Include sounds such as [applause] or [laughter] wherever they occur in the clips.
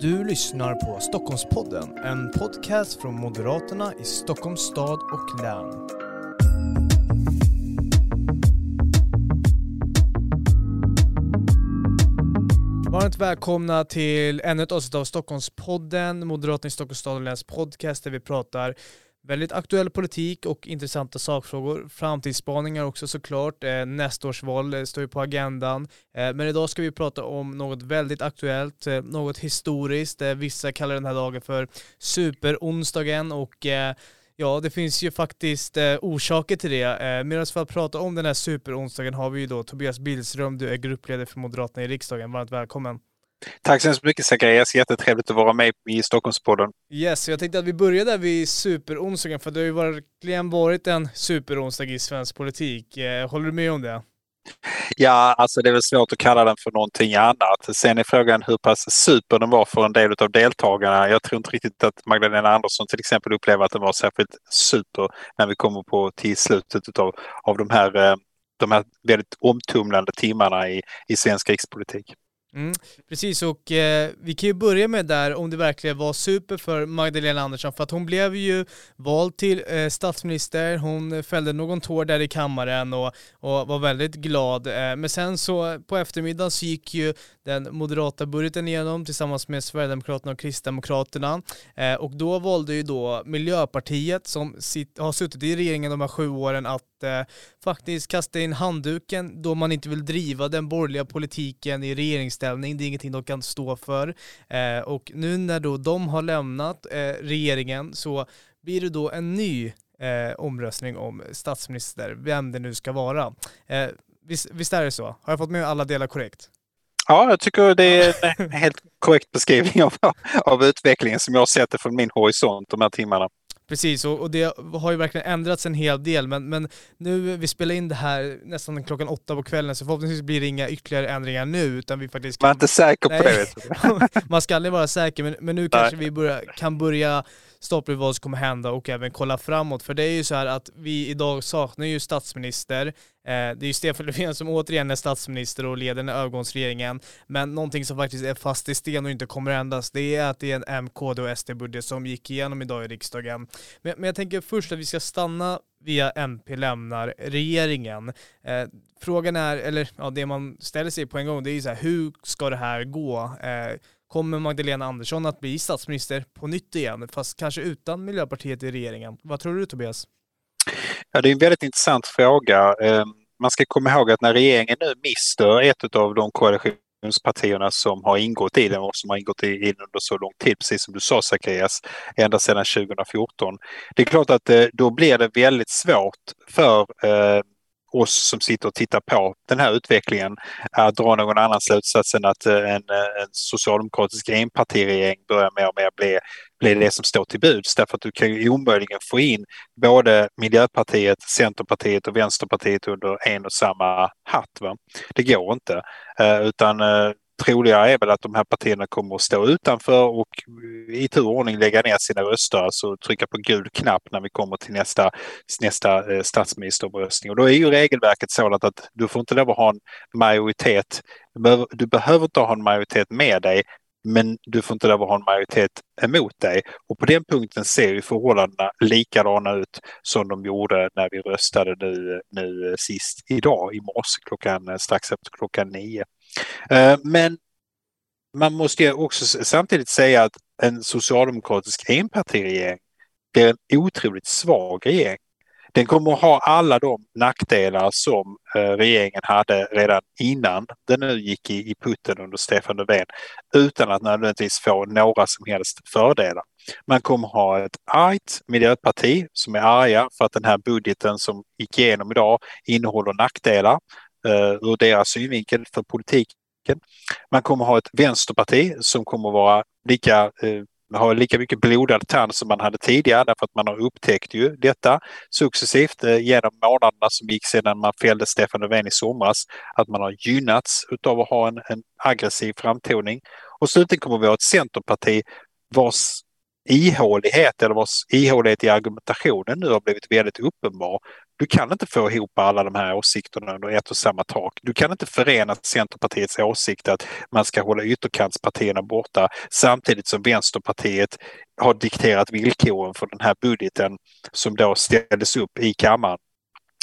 Du lyssnar på Stockholmspodden, en podcast från Moderaterna i Stockholms stad och län. Varmt välkomna till ännu ett avsnitt av Stockholmspodden, Moderaterna i Stockholms stad och läns podcast där vi pratar väldigt aktuell politik och intressanta sakfrågor. Framtidsspaningar också såklart. Eh, Nästa års val eh, står ju på agendan. Eh, men idag ska vi prata om något väldigt aktuellt, något historiskt. Vissa kallar den här dagen för superonsdagen och Ja, det finns ju faktiskt eh, orsaker till det. Eh, Medan för att prata om den här superonsdagen har vi ju då Tobias Billström, du är gruppledare för Moderaterna i riksdagen. Varmt välkommen. Tack så hemskt mycket Zacharias, jättetrevligt att vara med i Stockholmspodden. Yes, jag tänkte att vi börjar där vid superonsdagen, för det har ju verkligen varit en superonsdag i svensk politik. Eh, håller du med om det? Ja, alltså det är väl svårt att kalla den för någonting annat. Sen är frågan hur pass super den var för en del av deltagarna. Jag tror inte riktigt att Magdalena Andersson till exempel upplever att den var särskilt super när vi kommer på till slutet av, av de, här, eh, de här väldigt omtumlande timmarna i, i svensk rikspolitik. Mm, precis, och eh, vi kan ju börja med där om det verkligen var super för Magdalena Andersson, för att hon blev ju vald till eh, statsminister, hon fällde någon tår där i kammaren och, och var väldigt glad. Eh, men sen så på eftermiddagen så gick ju den moderata budgeten igenom tillsammans med Sverigedemokraterna och Kristdemokraterna. Eh, och då valde ju då Miljöpartiet, som sitt, har suttit i regeringen de här sju åren, att eh, faktiskt kasta in handduken då man inte vill driva den borgerliga politiken i regeringsställning. Det är ingenting de kan stå för. Eh, och nu när då de har lämnat eh, regeringen så blir det då en ny eh, omröstning om statsminister, vem det nu ska vara. Eh, visst, visst är det så? Har jag fått med alla delar korrekt? Ja, jag tycker det är en helt korrekt beskrivning av, av utvecklingen som jag har sett det från min horisont de här timmarna. Precis, och, och, det har ju verkligen ändrats en hel del, men, men nu, vi spelar in det här nästan klockan åtta på kvällen, så förhoppningsvis blir det inga ytterligare ändringar nu, utan vi faktiskt... Kan... Man är inte säker på det. [laughs] Man ska aldrig vara säker, men, men nu kanske vi börja, kan börja stapla vad som kommer hända och även kolla framåt. För det är ju så här att vi idag saknar ju statsminister. Eh, det är ju Stefan Löfven som återigen är statsminister och leder den övergångsregeringen. Men någonting som faktiskt är fast i sten och inte kommer ändras, det är att det är en M, KD och SD-budget som gick igenom idag i riksdagen. Men, men jag tänker först att vi ska stanna via MP lämnar regeringen. Eh, frågan är, eller ja, det man ställer sig på en gång, det är ju så här, hur ska det här gå? Eh, Kommer Magdalena Andersson att bli statsminister på nytt igen, fast kanske utan Miljöpartiet i regeringen? Vad tror du Tobias? Ja, det är en väldigt intressant fråga. Ehm, man ska komma ihåg att när regeringen nu mister ett av de koalitionspartierna som har ingått i den och som har ingått i den under så lång tid, precis som du sa Zacharias, ända sedan 2014. Det är klart att eh, då blir det väldigt svårt för eh, oss som sitter och tittar på den här utvecklingen att dra någon annan slutsats än att eh, en, eh, en socialdemokratisk enpartiregering börjar mer och mer bli, bli det som står till buds. Därför att du kan ju omöjligen få in både Miljöpartiet, Centerpartiet och Vänsterpartiet under en och samma hatt. Va? Det går inte. Eh, utan troligare är väl att de här partierna kommer att stå utanför och i tur och ordning lägga ner sina röster, alltså trycka på gul knapp när vi kommer till nästa, nästa eh, statsministeromröstning. Och då är ju regelverket sådant att du får inte lov att ha en majoritet. Du behöver inte ha en majoritet med dig, men du får inte lov att ha en majoritet emot dig. Och på den punkten ser ju förhållandena likadana ut som de gjorde när vi röstade nu, nu sist idag i morse klockan eh, strax efter klockan nio. Eh, men man måste ju också samtidigt säga att en socialdemokratisk enpartiregering blir en otroligt svag regering. Den kommer att ha alla de nackdelar som eh, regeringen hade redan innan den nu gick i, putten under Stefan Löfven utan att nödvändigtvis få några som helst fördelar. Man kommer ha ett argt miljöparti som är arga för att den här budgeten som gick igenom idag innehåller nackdelar eh, ur deras synvinkel för politiken. Man kommer ha ett vänsterparti som kommer vara lika eh, ha lika mycket blodad tand som man hade tidigare därför att man har upptäckt ju detta successivt eh, genom månaderna som gick sedan man fällde Stefan Löfven i somras. Att man har gynnats utav att ha en, en aggressiv framtoning. Och slutligen kommer vi ha ett centerparti vars ihålighet eller vars ihålighet i argumentationen nu har blivit väldigt uppenbar du kan inte få ihop alla de här åsikterna under ett och samma tak. Du kan inte förena Centerpartiets åsikt att man ska hålla ytterkantspartierna borta samtidigt som Vänsterpartiet har dikterat villkoren för den här budgeten som då ställdes upp i kammaren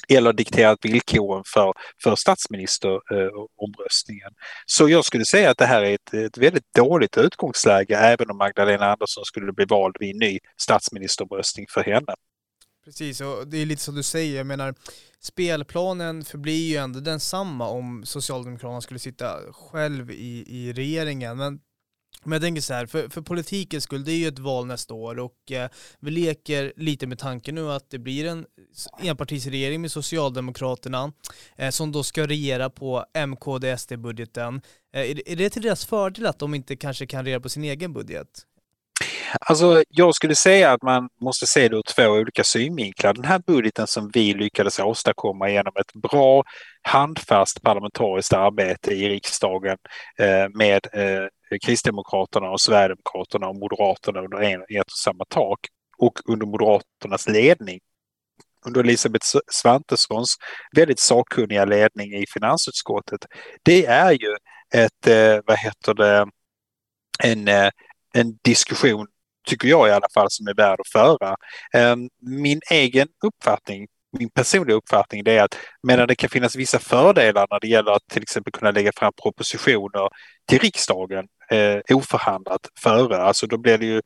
eller dikterat villkoren för, för statsministeromröstningen. Eh, Så jag skulle säga att det här är ett, ett väldigt dåligt utgångsläge även om Magdalena Andersson skulle bli vald vid en ny statsministeromröstning för henne. Precis, och det är lite som du säger, jag menar spelplanen förblir ju ändå densamma om Socialdemokraterna skulle sitta själv i, i regeringen. Men men jag tänker så här, för, för politikens skull, det är ju ett val nästa år och eh, vi leker lite med tanken nu att det blir en enpartisregering med Socialdemokraterna eh, som då ska regera på MKD-SD-budgeten. Eh, är, är det till deras fördel att de inte kanske kan regera på sin egen budget? Alltså, jag skulle säga att man måste se det ur två olika synvinklar. Den här budgeten som vi lyckades åstadkomma genom ett bra handfast parlamentariskt arbete i riksdagen eh, med eh, Kristdemokraterna och Sverigedemokraterna och Moderaterna under en, ett och samma tak och under Moderaternas ledning under Elisabeth Svantessons väldigt sakkunniga ledning i finansutskottet. Det är ju ett, eh, vad heter det, en, eh, en diskussion tycker jag i alla fall, som är värd att föra. Ehm, min egen uppfattning min personliga uppfattning det är att medan det kan finnas vissa fördelar när det gäller att till exempel kunna lägga fram propositioner till riksdagen eh, oförhandlat före, alltså då blir det ju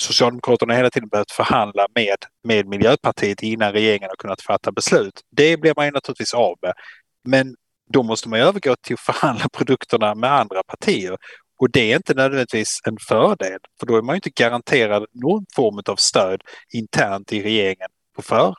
Socialdemokraterna hela tiden behövt förhandla med, med Miljöpartiet innan regeringen har kunnat fatta beslut. Det blir man ju naturligtvis av med. Men då måste man övergå till att förhandla produkterna med andra partier. Och det är inte nödvändigtvis en fördel, för då är man inte garanterad någon form av stöd internt i regeringen på förhand.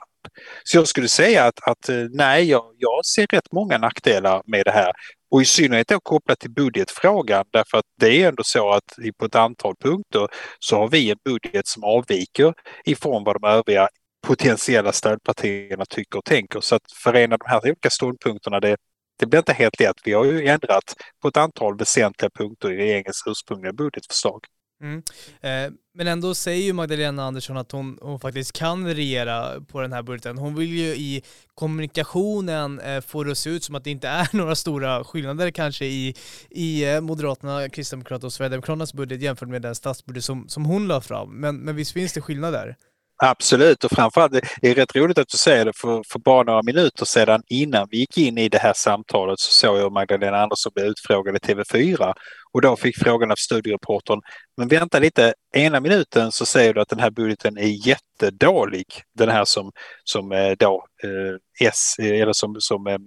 Så jag skulle säga att, att eh, nej, jag, jag ser rätt många nackdelar med det här. Och i synnerhet då kopplat till budgetfrågan därför att det är ändå så att på ett antal punkter så har vi en budget som avviker ifrån vad de övriga potentiella stödpartierna tycker och tänker. Så att förena de här olika ståndpunkterna det, det blir inte helt lätt. Vi har ju ändrat på ett antal väsentliga punkter i regeringens ursprungliga budgetförslag. Mm. Eh, men ändå säger ju Magdalena Andersson att hon, hon, faktiskt kan regera på den här budgeten. Hon vill ju i kommunikationen eh, få det att se ut som att det inte är [laughs] några stora skillnader kanske i, i eh, Moderaterna, Kristdemokraterna och Sverigedemokraternas budget jämfört med den statsbudget som, som hon la fram. Men, men visst finns det skillnader? Absolut och framförallt det är rätt roligt att du säger det för, för bara några minuter sedan innan vi gick in i det här samtalet så såg jag Magdalena Andersson bli utfrågad i TV4 och då fick frågan av studiereportern men vänta lite, ena minuten så säger du att den här budgeten är jättedålig. Den här som, som eh, då eh, S, eller som, som eh,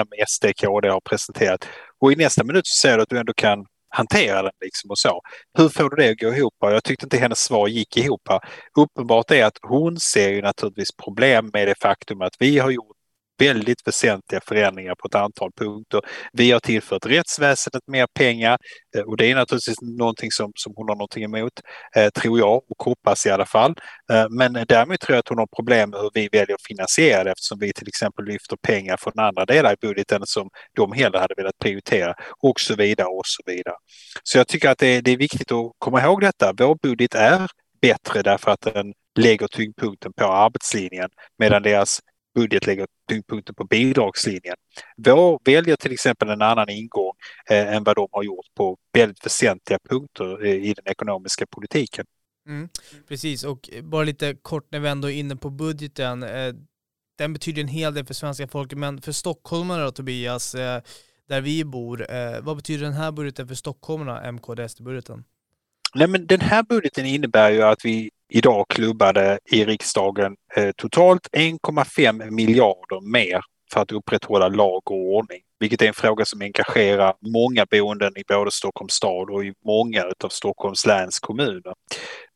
M, SD, KD har presenterat. Och i nästa minut så säger du att du ändå kan hantera den liksom och så. Hur får du det att gå ihop? Jag tyckte inte hennes svar gick ihop. Uppenbart är att hon ser ju naturligtvis problem med det faktum att vi har gjort väldigt väsentliga förändringar på ett antal punkter. Vi har tillfört rättsväsendet mer pengar eh, och det är naturligtvis någonting som, som hon har någonting emot, eh, tror jag och hoppas i alla fall. Eh, men däremot tror jag att hon har problem med hur vi väljer att finansiera det eftersom vi till exempel lyfter pengar från andra delar i budgeten som de hellre hade velat prioritera och så vidare och så vidare. Så jag tycker att det är, det är viktigt att komma ihåg detta. Vår budget är bättre därför att den lägger tyngdpunkten på arbetslinjen medan deras budget lägger tyngdpunkten på bidragslinjen. Vår väljer till exempel en annan ingång eh, än vad de har gjort på väldigt väsentliga punkter i den ekonomiska politiken. Mm, precis, och bara lite kort när vi ändå är inne på budgeten. Eh, den betyder en hel del för svenska folket, men för stockholmarna då Tobias, eh, där vi bor, eh, vad betyder den här budgeten för stockholmarna, MKD-budgeten? Nej, men den här budgeten innebär ju att vi idag klubbade i riksdagen eh, totalt 1,5 miljarder mer för att upprätthålla lag och ordning. Vilket är en fråga som engagerar många boenden i både Stockholms stad och i många av Stockholms läns kommuner.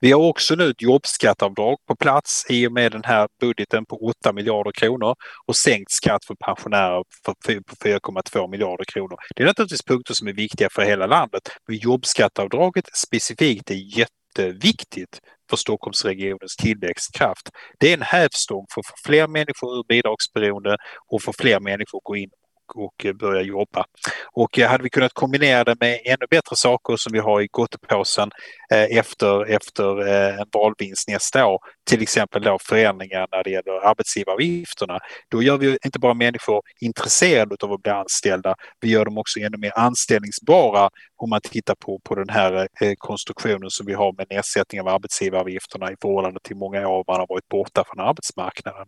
Vi har också nu ett jobbskatteavdrag på plats i och med den här budgeten på 8 miljarder kronor och sänkt skatt för pensionärer på 4,2 miljarder kronor. Det är naturligtvis punkter som är viktiga för hela landet, men jobbskatteavdraget specifikt är jätteviktigt för Stockholmsregionens tillväxtkraft. Det är en hävstång för att få fler människor ur bidragsberoende och få fler människor att gå in och eh, börja jobba. Och eh, hade vi kunnat kombinera det med ännu bättre saker som vi har i gottepåsen eh, efter, efter en valvinst nästa år, till exempel då förändringar när det gäller arbetsgivaravgifterna, då gör vi inte bara människor intresserade av att bli anställda, vi gör dem också ännu mer anställningsbara om man tittar på, på den här konstruktionen som vi har med nedsättning av arbetsgivaravgifterna i förhållande till många år man har varit borta från arbetsmarknaden.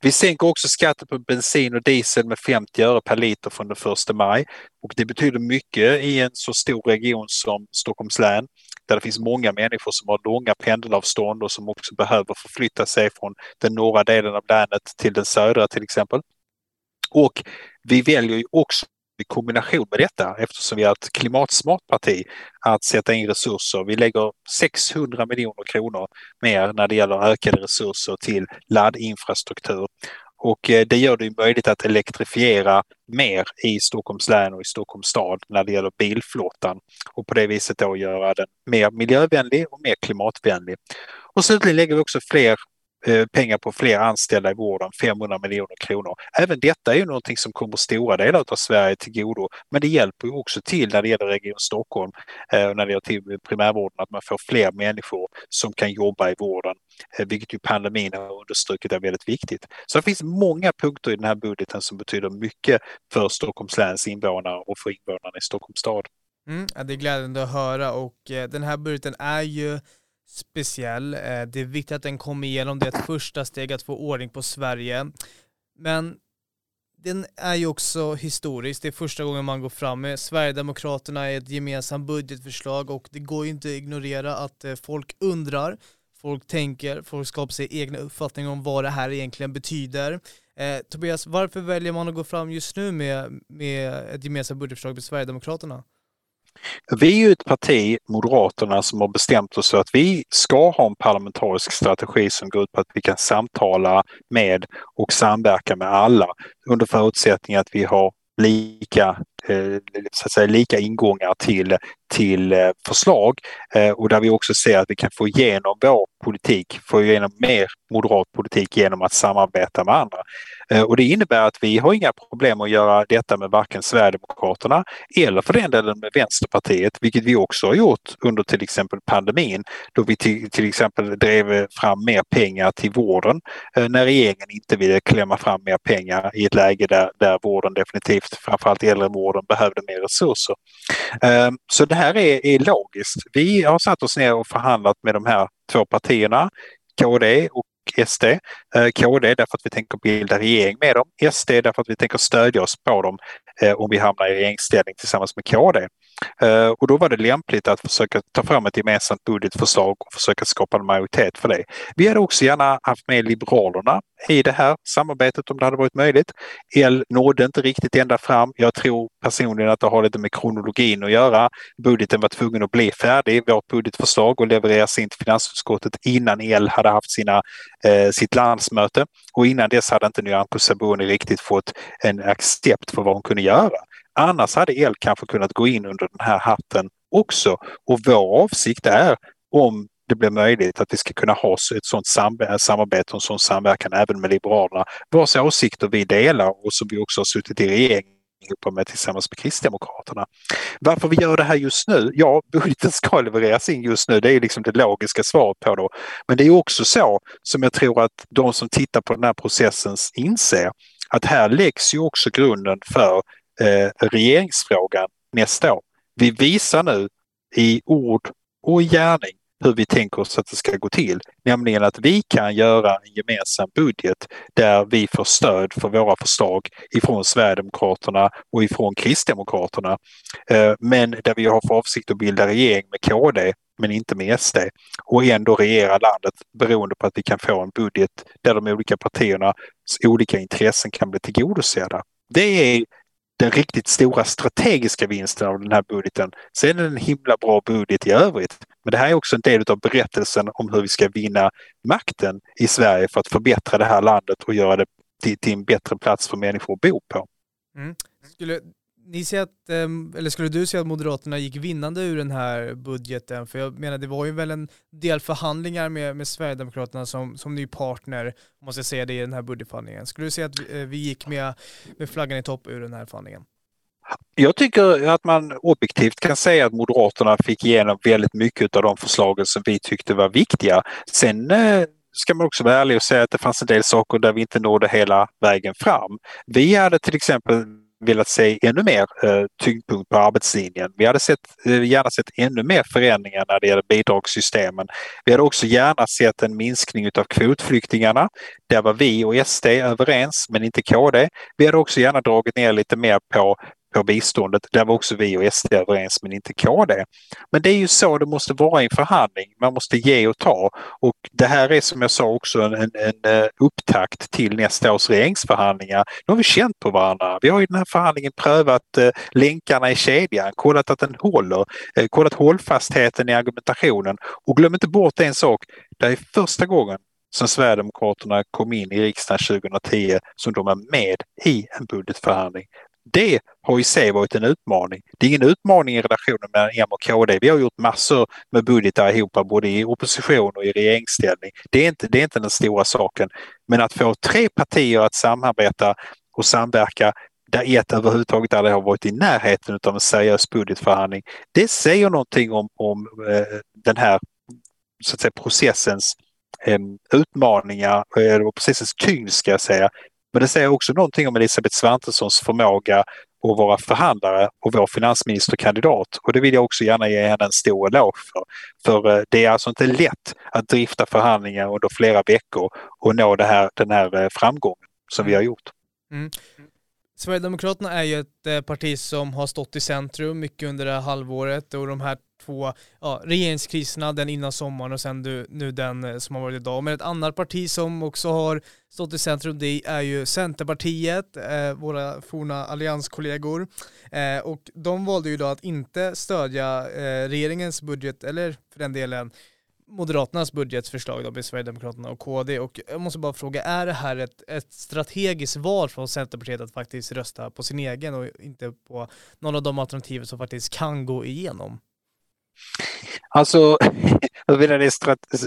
Vi sänker också skatten på bensin och diesel med 50 öre per liter från den 1 maj och det betyder mycket i en så stor region som Stockholms län där det finns många människor som har långa pendelavstånd och som också behöver förflytta sig från den norra delen av länet till den södra till exempel. Och vi väljer ju också i kombination med detta, eftersom vi är ett klimatsmart parti, att sätta in resurser. Vi lägger 600 miljoner kronor mer när det gäller ökade resurser till laddinfrastruktur. Och eh, det gör det möjligt att elektrifiera mer i Stockholms län och i Stockholms stad när det gäller bilflottan och på det viset då göra den mer miljövänlig och mer klimatvänlig. Och slutligen lägger vi också fler Eh, pengar på fler anställda i vården, 500 miljoner kronor. Även detta är ju någonting som kommer stora delar av Sverige till godo. Men det hjälper ju också till när det gäller Region Stockholm eh, när det gäller till primärvården att man får fler människor som kan jobba i vården, eh, vilket ju pandemin har understrukit är väldigt viktigt. Så det finns många punkter i den här budgeten som betyder mycket för Stockholms läns invånare och för invånarna i Stockholms stad. Mm, det är glädjande att höra och den här budgeten är ju speciell. Eh, det är viktigt att den kommer igenom. Det är ett första steg att få ordning på Sverige. Men den är ju också historisk. Det är första gången man går fram med Sverigedemokraterna i ett gemensamt budgetförslag och det går ju inte att ignorera att eh, folk undrar, folk tänker, folk skapar sig egna uppfattningar om vad det här egentligen betyder. Eh, Tobias, varför väljer man att gå fram just nu med, med ett gemensamt budgetförslag med Sverigedemokraterna? Vi är ju ett parti, Moderaterna, som har bestämt oss för att vi ska ha en parlamentarisk strategi som går ut på att vi kan samtala med och samverka med alla under förutsättning att vi har lika, Eh, så att säga, lika ingångar till, till eh, förslag eh, och där vi också ser att vi kan få igenom vår politik, få igenom mer moderat politik genom att samarbeta med andra. Och det innebär att vi har inga problem att göra detta med varken Sverigedemokraterna eller för den delen med Vänsterpartiet, vilket vi också har gjort under till exempel pandemin då vi till, till exempel drev fram mer pengar till vården när regeringen inte ville klämma fram mer pengar i ett läge där, där vården definitivt, framförallt äldrevården, behövde mer resurser. Ehm, så det här är, är logiskt. Vi har satt oss ner och förhandlat med de här två partierna, KD och SD. Ehm, KD därför att vi tänker bilda regering med dem. SD därför att vi tänker stödja oss på dem eh, om vi hamnar i regeringsställning tillsammans med KD. Eh, och då var det lämpligt att försöka ta fram ett gemensamt budgetförslag och försöka skapa en majoritet för det. Vi hade också gärna haft med Liberalerna i det här samarbetet om det hade varit möjligt. L nådde inte riktigt ända fram. Jag tror personligen att det har lite med kronologin att göra. Budgeten var tvungen att bli färdig, vårt budgetförslag och levereras in till finansutskottet innan L hade haft sina, eh, sitt landsmöte och innan dess hade inte Nyamko Sabuni riktigt fått en accept för vad hon kunde göra. Annars hade el kanske kunnat gå in under den här hatten också. Och vår avsikt är, om det blir möjligt, att vi ska kunna ha ett sådant samarbete och en sån samverkan även med Liberalerna vars åsikter vi delar och som vi också har suttit i regeringen ihop med tillsammans med Kristdemokraterna. Varför vi gör det här just nu? Ja, budgeten ska levereras in just nu. Det är liksom det logiska svaret på det. Men det är också så som jag tror att de som tittar på den här processen inser att här läggs ju också grunden för eh, regeringsfrågan nästa år. Vi visar nu i ord och gärning hur vi tänker oss att det ska gå till. Nämligen att vi kan göra en gemensam budget där vi får stöd för våra förslag ifrån Sverigedemokraterna och ifrån Kristdemokraterna. Eh, men där vi har för avsikt att bilda regering med KD men inte med SD och ändå regera landet beroende på att vi kan få en budget där de olika partiernas olika intressen kan bli tillgodosedda. Det är den riktigt stora strategiska vinsten av den här budgeten. Sen är det en himla bra budget i övrigt. Men det här är också en del av berättelsen om hur vi ska vinna makten i Sverige för att förbättra det här landet och göra det till, till en bättre plats för människor att bo på. Mm. Skulle ni ser att, ehm, eller skulle du säga att Moderaterna gick vinnande ur den här budgeten? För jag menar, det var ju väl en del förhandlingar med, med Sverigedemokraterna som, som ny partner, måste jag säga det, i den här budgetförhandlingen. Skulle du säga att vi, eh, vi gick med, med flaggan i topp ur den här förhandlingen? Jag tycker att man objektivt kan säga att Moderaterna fick igenom väldigt mycket av de förslagen som vi tyckte var viktiga. Sen eh, ska man också vara ärlig och säga att det fanns en del saker där vi inte nådde hela vägen fram. Vi hade till exempel velat se ännu mer eh, tyngdpunkt på arbetslinjen. Vi hade sett, eh, gärna sett ännu mer förändringar när det gäller bidragssystemen. Vi hade också gärna sett en minskning av kvotflyktingarna. Där var vi och SD överens, men inte KD. Vi hade också gärna dragit ner lite mer på på biståndet. Där var också vi och SD överens men inte KD. Men det är ju så det måste vara i en förhandling. Man måste ge och ta och det här är som jag sa också en, en, en eh, upptakt till nästa års regeringsförhandlingar. Nu har vi känt på varandra. Vi har i den här förhandlingen prövat eh, länkarna i kedjan, kollat att den håller, eh, kollat hållfastheten i argumentationen och glöm inte bort en sak. Det är första gången som Sverigedemokraterna kom in i riksdagen 2010 som de är med i en budgetförhandling. Det har i sig varit en utmaning. Det är ingen utmaning i relationen mellan M och KD. Vi har gjort massor med budgetar ihop både i opposition och i regeringsställning. Det är inte, det är inte den stora saken. Men att få tre partier att samarbeta och samverka där ett överhuvudtaget aldrig har varit i närheten av en seriös budgetförhandling. Det säger någonting om, om eh, den här så att säga, processens eh, utmaningar eh, eller processens tyngd ska jag säga. Men det säger också någonting om Elisabeth Svantessons förmåga att vara förhandlare och vår finansministerkandidat. Och det vill jag också gärna ge henne en stor eloge för. För eh, det är alltså inte lätt att drifta förhandlingar under flera veckor och nå det här, den här eh, framgången som vi har gjort. Mm. Sverigedemokraterna är ju ett eh, parti som har stått i centrum mycket under det här halvåret och de här två ja, regeringskriserna, den innan sommaren och sen du, nu den eh, som har varit idag. Men ett annat parti som också har stått i centrum det är ju Centerpartiet, eh, våra forna allianskollegor. Eh, och de valde ju då att inte stödja eh, regeringens budget, eller för den delen Moderaternas budgetförslag då med Sverigedemokraterna och KD och jag måste bara fråga, är det här ett, ett strategiskt val från Centerpartiet att faktiskt rösta på sin egen och inte på någon av de alternativ som faktiskt kan gå igenom? Alltså, [laughs] huruvida det,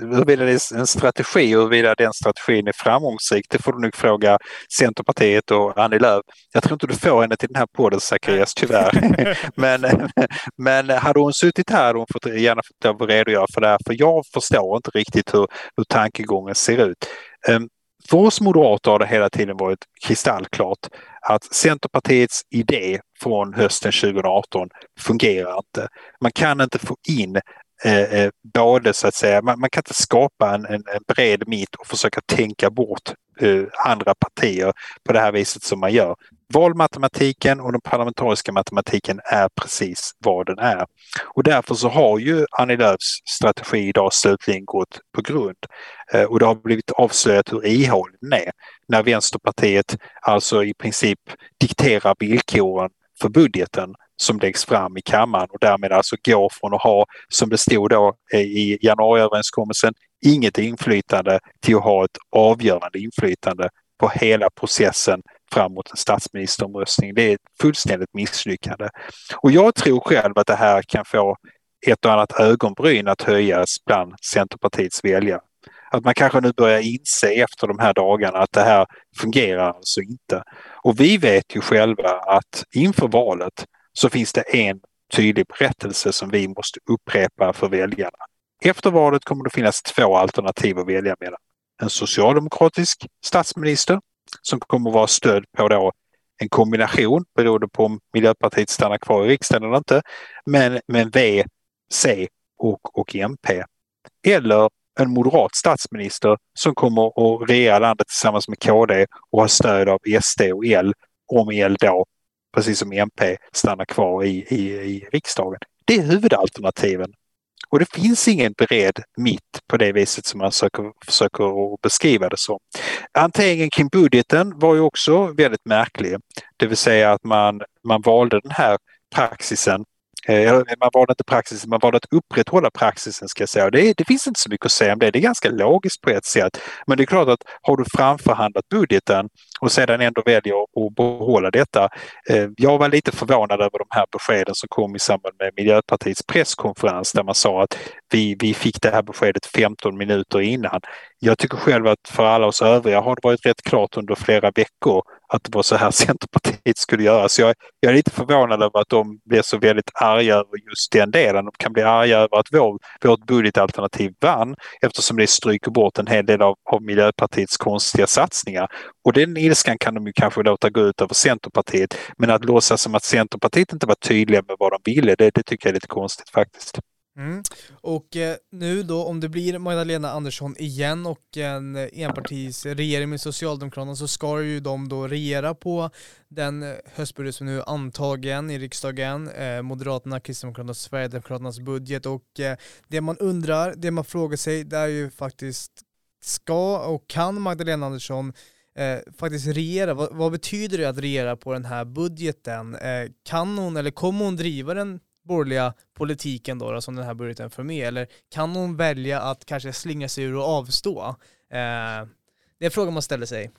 huruvida det är en strategi och huruvida den strategin är framgångsrik, det får du nog fråga Centerpartiet och Annie Lööf. Jag tror inte du får henne till den här podden Zacharias, tyvärr. [laughs] men, [laughs] men hade hon suttit här hade hon fått, gärna fått redogöra för det här, för jag förstår inte riktigt hur, hur tankegången ser ut. Ehm, för oss moderater har det hela tiden varit kristallklart att Centerpartiets idé från hösten 2018 fungerar inte. Man kan inte få in eh, eh, både så att säga, man, man, kan inte skapa en, en, en bred mitt och försöka tänka bort eh, andra partier på det här viset som man gör. Valmatematiken och den parlamentariska matematiken är precis vad den är. Och därför så har ju Annie Lööfs strategi idag slutligen gått på grund. Eh, och det har blivit avslöjat hur ihålig den är. När Vänsterpartiet alltså i princip dikterar villkoren för budgeten som läggs fram i kammaren och därmed alltså går från att ha, som det stod då eh, i januariöverenskommelsen, inget inflytande till att ha ett avgörande inflytande på hela processen fram mot en statsministeromröstning. Det är ett fullständigt misslyckande. Och jag tror själv att det här kan få ett och annat ögonbryn att höjas bland Centerpartiets väljare. Att man kanske nu börjar inse efter de här dagarna att det här fungerar alltså inte. Och vi vet ju själva att inför valet så finns det en tydlig berättelse som vi måste upprepa för väljarna. Efter valet kommer det finnas två alternativ att välja mellan. En socialdemokratisk statsminister som kommer att vara stöd på då en kombination beroende på om Miljöpartiet stannar kvar i riksdagen eller inte. Men, men V, C och, och MP. Eller en moderat statsminister som kommer att regera landet tillsammans med KD och ha stöd av SD och L om L då, precis som MP, stannar kvar i, i, i riksdagen. Det är huvudalternativen och det finns ingen bred mitt på det viset som man försöker, försöker beskriva det som. Hanteringen kring budgeten var ju också väldigt märklig. Det vill säga att man, man valde den här praxisen Eh, man valde inte praxis, man valde att upprätthålla praxisen ska jag säga. Det, det finns inte så mycket att säga om det. Det är ganska logiskt på ett sätt. Men det är klart att har du framförhandlat budgeten och sedan ändå väljer att behålla detta. Eh, jag var lite förvånad över de här beskeden som kom i samband med Miljöpartiets presskonferens där man sa att vi, vi fick det här beskedet 15 minuter innan. Jag tycker själv att för alla oss övriga har det varit rätt klart under flera veckor att det var så här [laughs] Centerpartiet skulle göra. Så jag, jag är lite förvånad över att de blir så väldigt arga över just den delen. De kan bli arga över att vår, vårt budgetalternativ vann eftersom det stryker bort en hel del av, av Miljöpartiets konstiga satsningar. Och den ilskan kan de ju kanske låta gå ut över Centerpartiet. Men att låtsas som att Centerpartiet inte var tydliga med vad de ville, det, det tycker jag är lite konstigt faktiskt. Mm. Och eh, nu då om det blir Magdalena Andersson igen och en enpartis regering med Socialdemokraterna så ska ju de då regera på den eh, höstbudget som nu är antagen i riksdagen, eh, Moderaterna, Kristdemokraterna och Sverigedemokraternas budget och eh, det man undrar, det man frågar sig det är ju faktiskt ska och kan Magdalena Andersson eh, faktiskt regera? Vad, vad, betyder det att regera på den här budgeten? Eh, kan hon eller kommer hon driva den borgerliga politiken då, då som den här budgeten för med? Eller kan hon välja att kanske slinga sig ur och avstå? Eh, det är en fråga man ställer sig.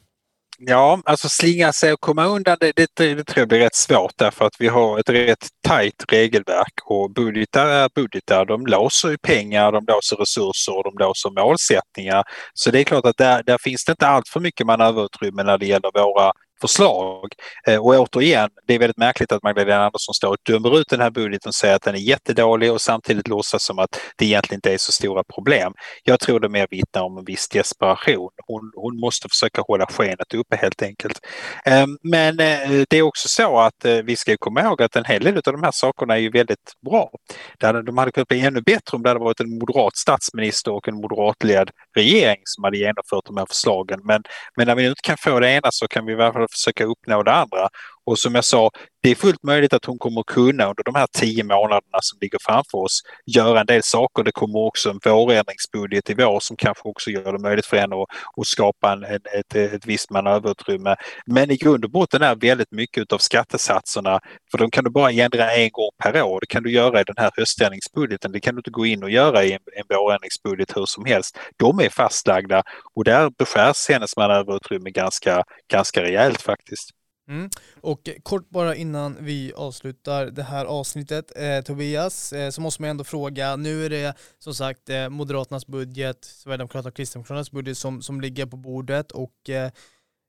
Ja, alltså slinga sig och komma undan det, det, det tror jag blir rätt svårt därför att vi har ett rätt tajt regelverk och budgetar är budgetar. De låser ju pengar, de låser resurser och de låser målsättningar. Så det är klart att där, där finns det inte allt för mycket manöverutrymme när det gäller våra förslag. Eh, och återigen, det är väldigt märkligt att Magdalena Andersson står och dömer ut den här budgeten och säger att den är jättedålig och samtidigt låtsas som att det egentligen inte är så stora problem. Jag tror det mer vittnar om en viss desperation. Hon, hon måste försöka hålla skenet uppe helt enkelt. Ehm, men eh, det är också så att eh, vi ska komma ihåg att en hel del av de här sakerna är ju väldigt bra. De hade kunnat bli ännu bättre om det hade varit en moderat statsminister och en moderatledd regering som hade genomfört de här förslagen. Men, men när vi inte kan få det ena så kan vi i alla fall försöka uppnå det andra. Och som jag sa, det är fullt möjligt att hon kommer kunna under de här tio månaderna som ligger framför oss göra en del saker. Det kommer också en vårändringsbudget i vår som kanske också gör det möjligt för henne att, att skapa en, ett, ett visst manöverutrymme. Men i grund och botten är väldigt mycket av skattesatserna, för de kan du bara ändra en gång per år. Det kan du göra i den här höständringsbudgeten. Det kan du inte gå in och göra i en, en vårändringsbudget hur som helst. De är fastlagda och där beskärs hennes manöverutrymme ganska, ganska rejält faktiskt. Mm. Och kort bara innan vi avslutar det här avsnittet, eh, Tobias, eh, så måste man ändå fråga, nu är det som sagt eh, Moderaternas budget, Sverigedemokraterna och Kristdemokraternas budget som, som ligger på bordet och eh,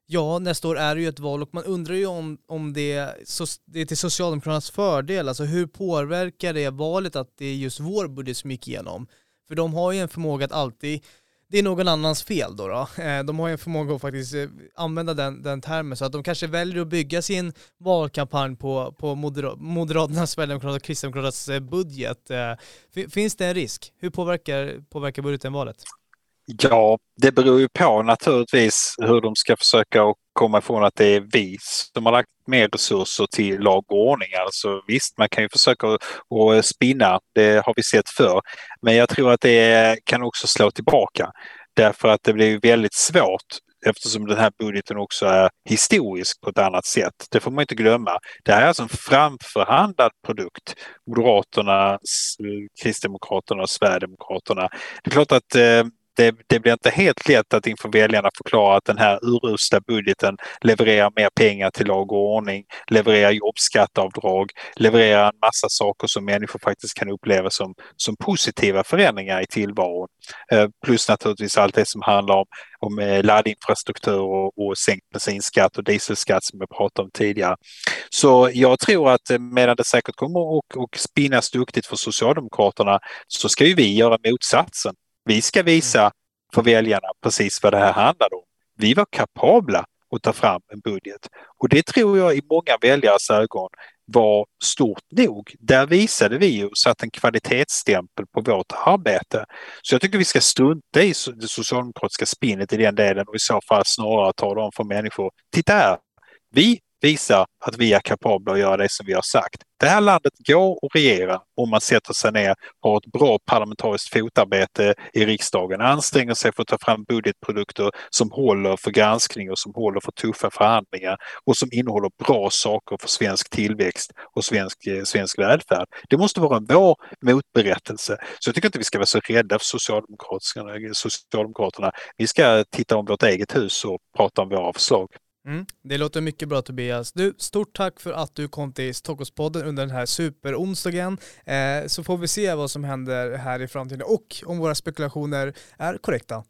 ja, nästa år är det ju ett val och man undrar ju om, om det, så, det är till Socialdemokraternas fördel, alltså hur påverkar det valet att det är just vår budget som gick igenom? För de har ju en förmåga att alltid det är någon annans fel då. då. Eh, de har ju en förmåga att faktiskt eh, använda den, den termen så att de kanske väljer att bygga sin valkampanj på, på Moder Moderaternas, Sverigedemokraternas och Kristdemokraternas eh, budget. Finns det en risk? Hur påverkar, påverkar budgeten valet? Ja, det beror ju på naturligtvis hur de ska försöka och komma ifrån att det är vi som har lagt mer resurser till lag och ordning. Alltså visst, man kan ju försöka att spinna, det har vi sett förr. Men jag tror att det kan också slå tillbaka. Därför att det blir väldigt svårt eftersom den här budgeten också är historisk på ett annat sätt. Det får man inte glömma. Det här är alltså en framförhandlad produkt. Moderaterna, eh, Kristdemokraterna och Sverigedemokraterna. Det är klart att eh, det, det, blir inte helt lätt att inför väljarna förklara att den här urusla budgeten levererar mer pengar till lag och ordning, levererar jobbskatteavdrag, levererar en massa saker som människor faktiskt kan uppleva som, som positiva förändringar i tillvaron. Eh, plus naturligtvis allt det som handlar om, om eh, laddinfrastruktur och, och sänkt bensinskatt och dieselskatt som jag pratade om tidigare. Så jag tror att eh, medan det säkert kommer att spinnas duktigt för Socialdemokraterna så ska ju vi göra motsatsen. Vi ska visa för väljarna precis vad det här handlar om. Vi var kapabla att ta fram en budget och det tror jag i många väljares ögon var stort nog. Där visade vi ju och satte en kvalitetsstämpel på vårt arbete. Så jag tycker vi ska strunta i det socialdemokratiska spinnet i den delen och i så fall snarare ta dem för människor. Titta här! Vi visar att vi är kapabla att göra det som vi har sagt. Det här landet går att regera om man sätter sig ner, har ett bra parlamentariskt fotarbete i riksdagen, anstränger sig för att ta fram budgetprodukter som håller för granskning och som håller för tuffa förhandlingar och som innehåller bra saker för svensk tillväxt och svensk, eh, svensk välfärd. Det måste vara vår motberättelse. Så jag tycker inte vi ska vara så rädda för Socialdemokraterna. Socialdemokraterna. Vi ska titta om vårt eget hus och prata om våra förslag. Mm, det låter mycket bra Tobias. Du, stort tack för att du kom till Stockholmspodden under den här superonsdagen. Eh, så får vi se vad som händer här i framtiden och om våra spekulationer är korrekta.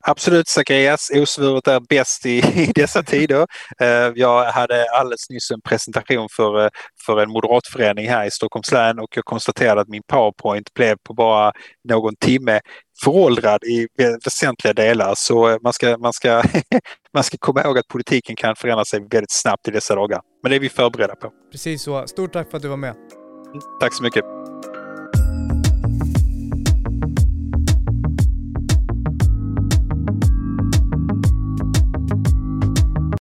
Absolut Zacharias, osvuret är bäst i, [laughs] i dessa tider. Uh, jag hade alldeles nyss en presentation för, uh, för en moderatförening här i Stockholms län och jag konstaterade att min powerpoint blev på bara någon timme föråldrad i väsentliga delar. Så uh, man ska, man, ska, [laughs] man ska komma ihåg att politiken kan förändra sig väldigt snabbt i dessa dagar. Men det är vi förberedda på. Precis så. Stort tack för att du var med. Tack så mycket.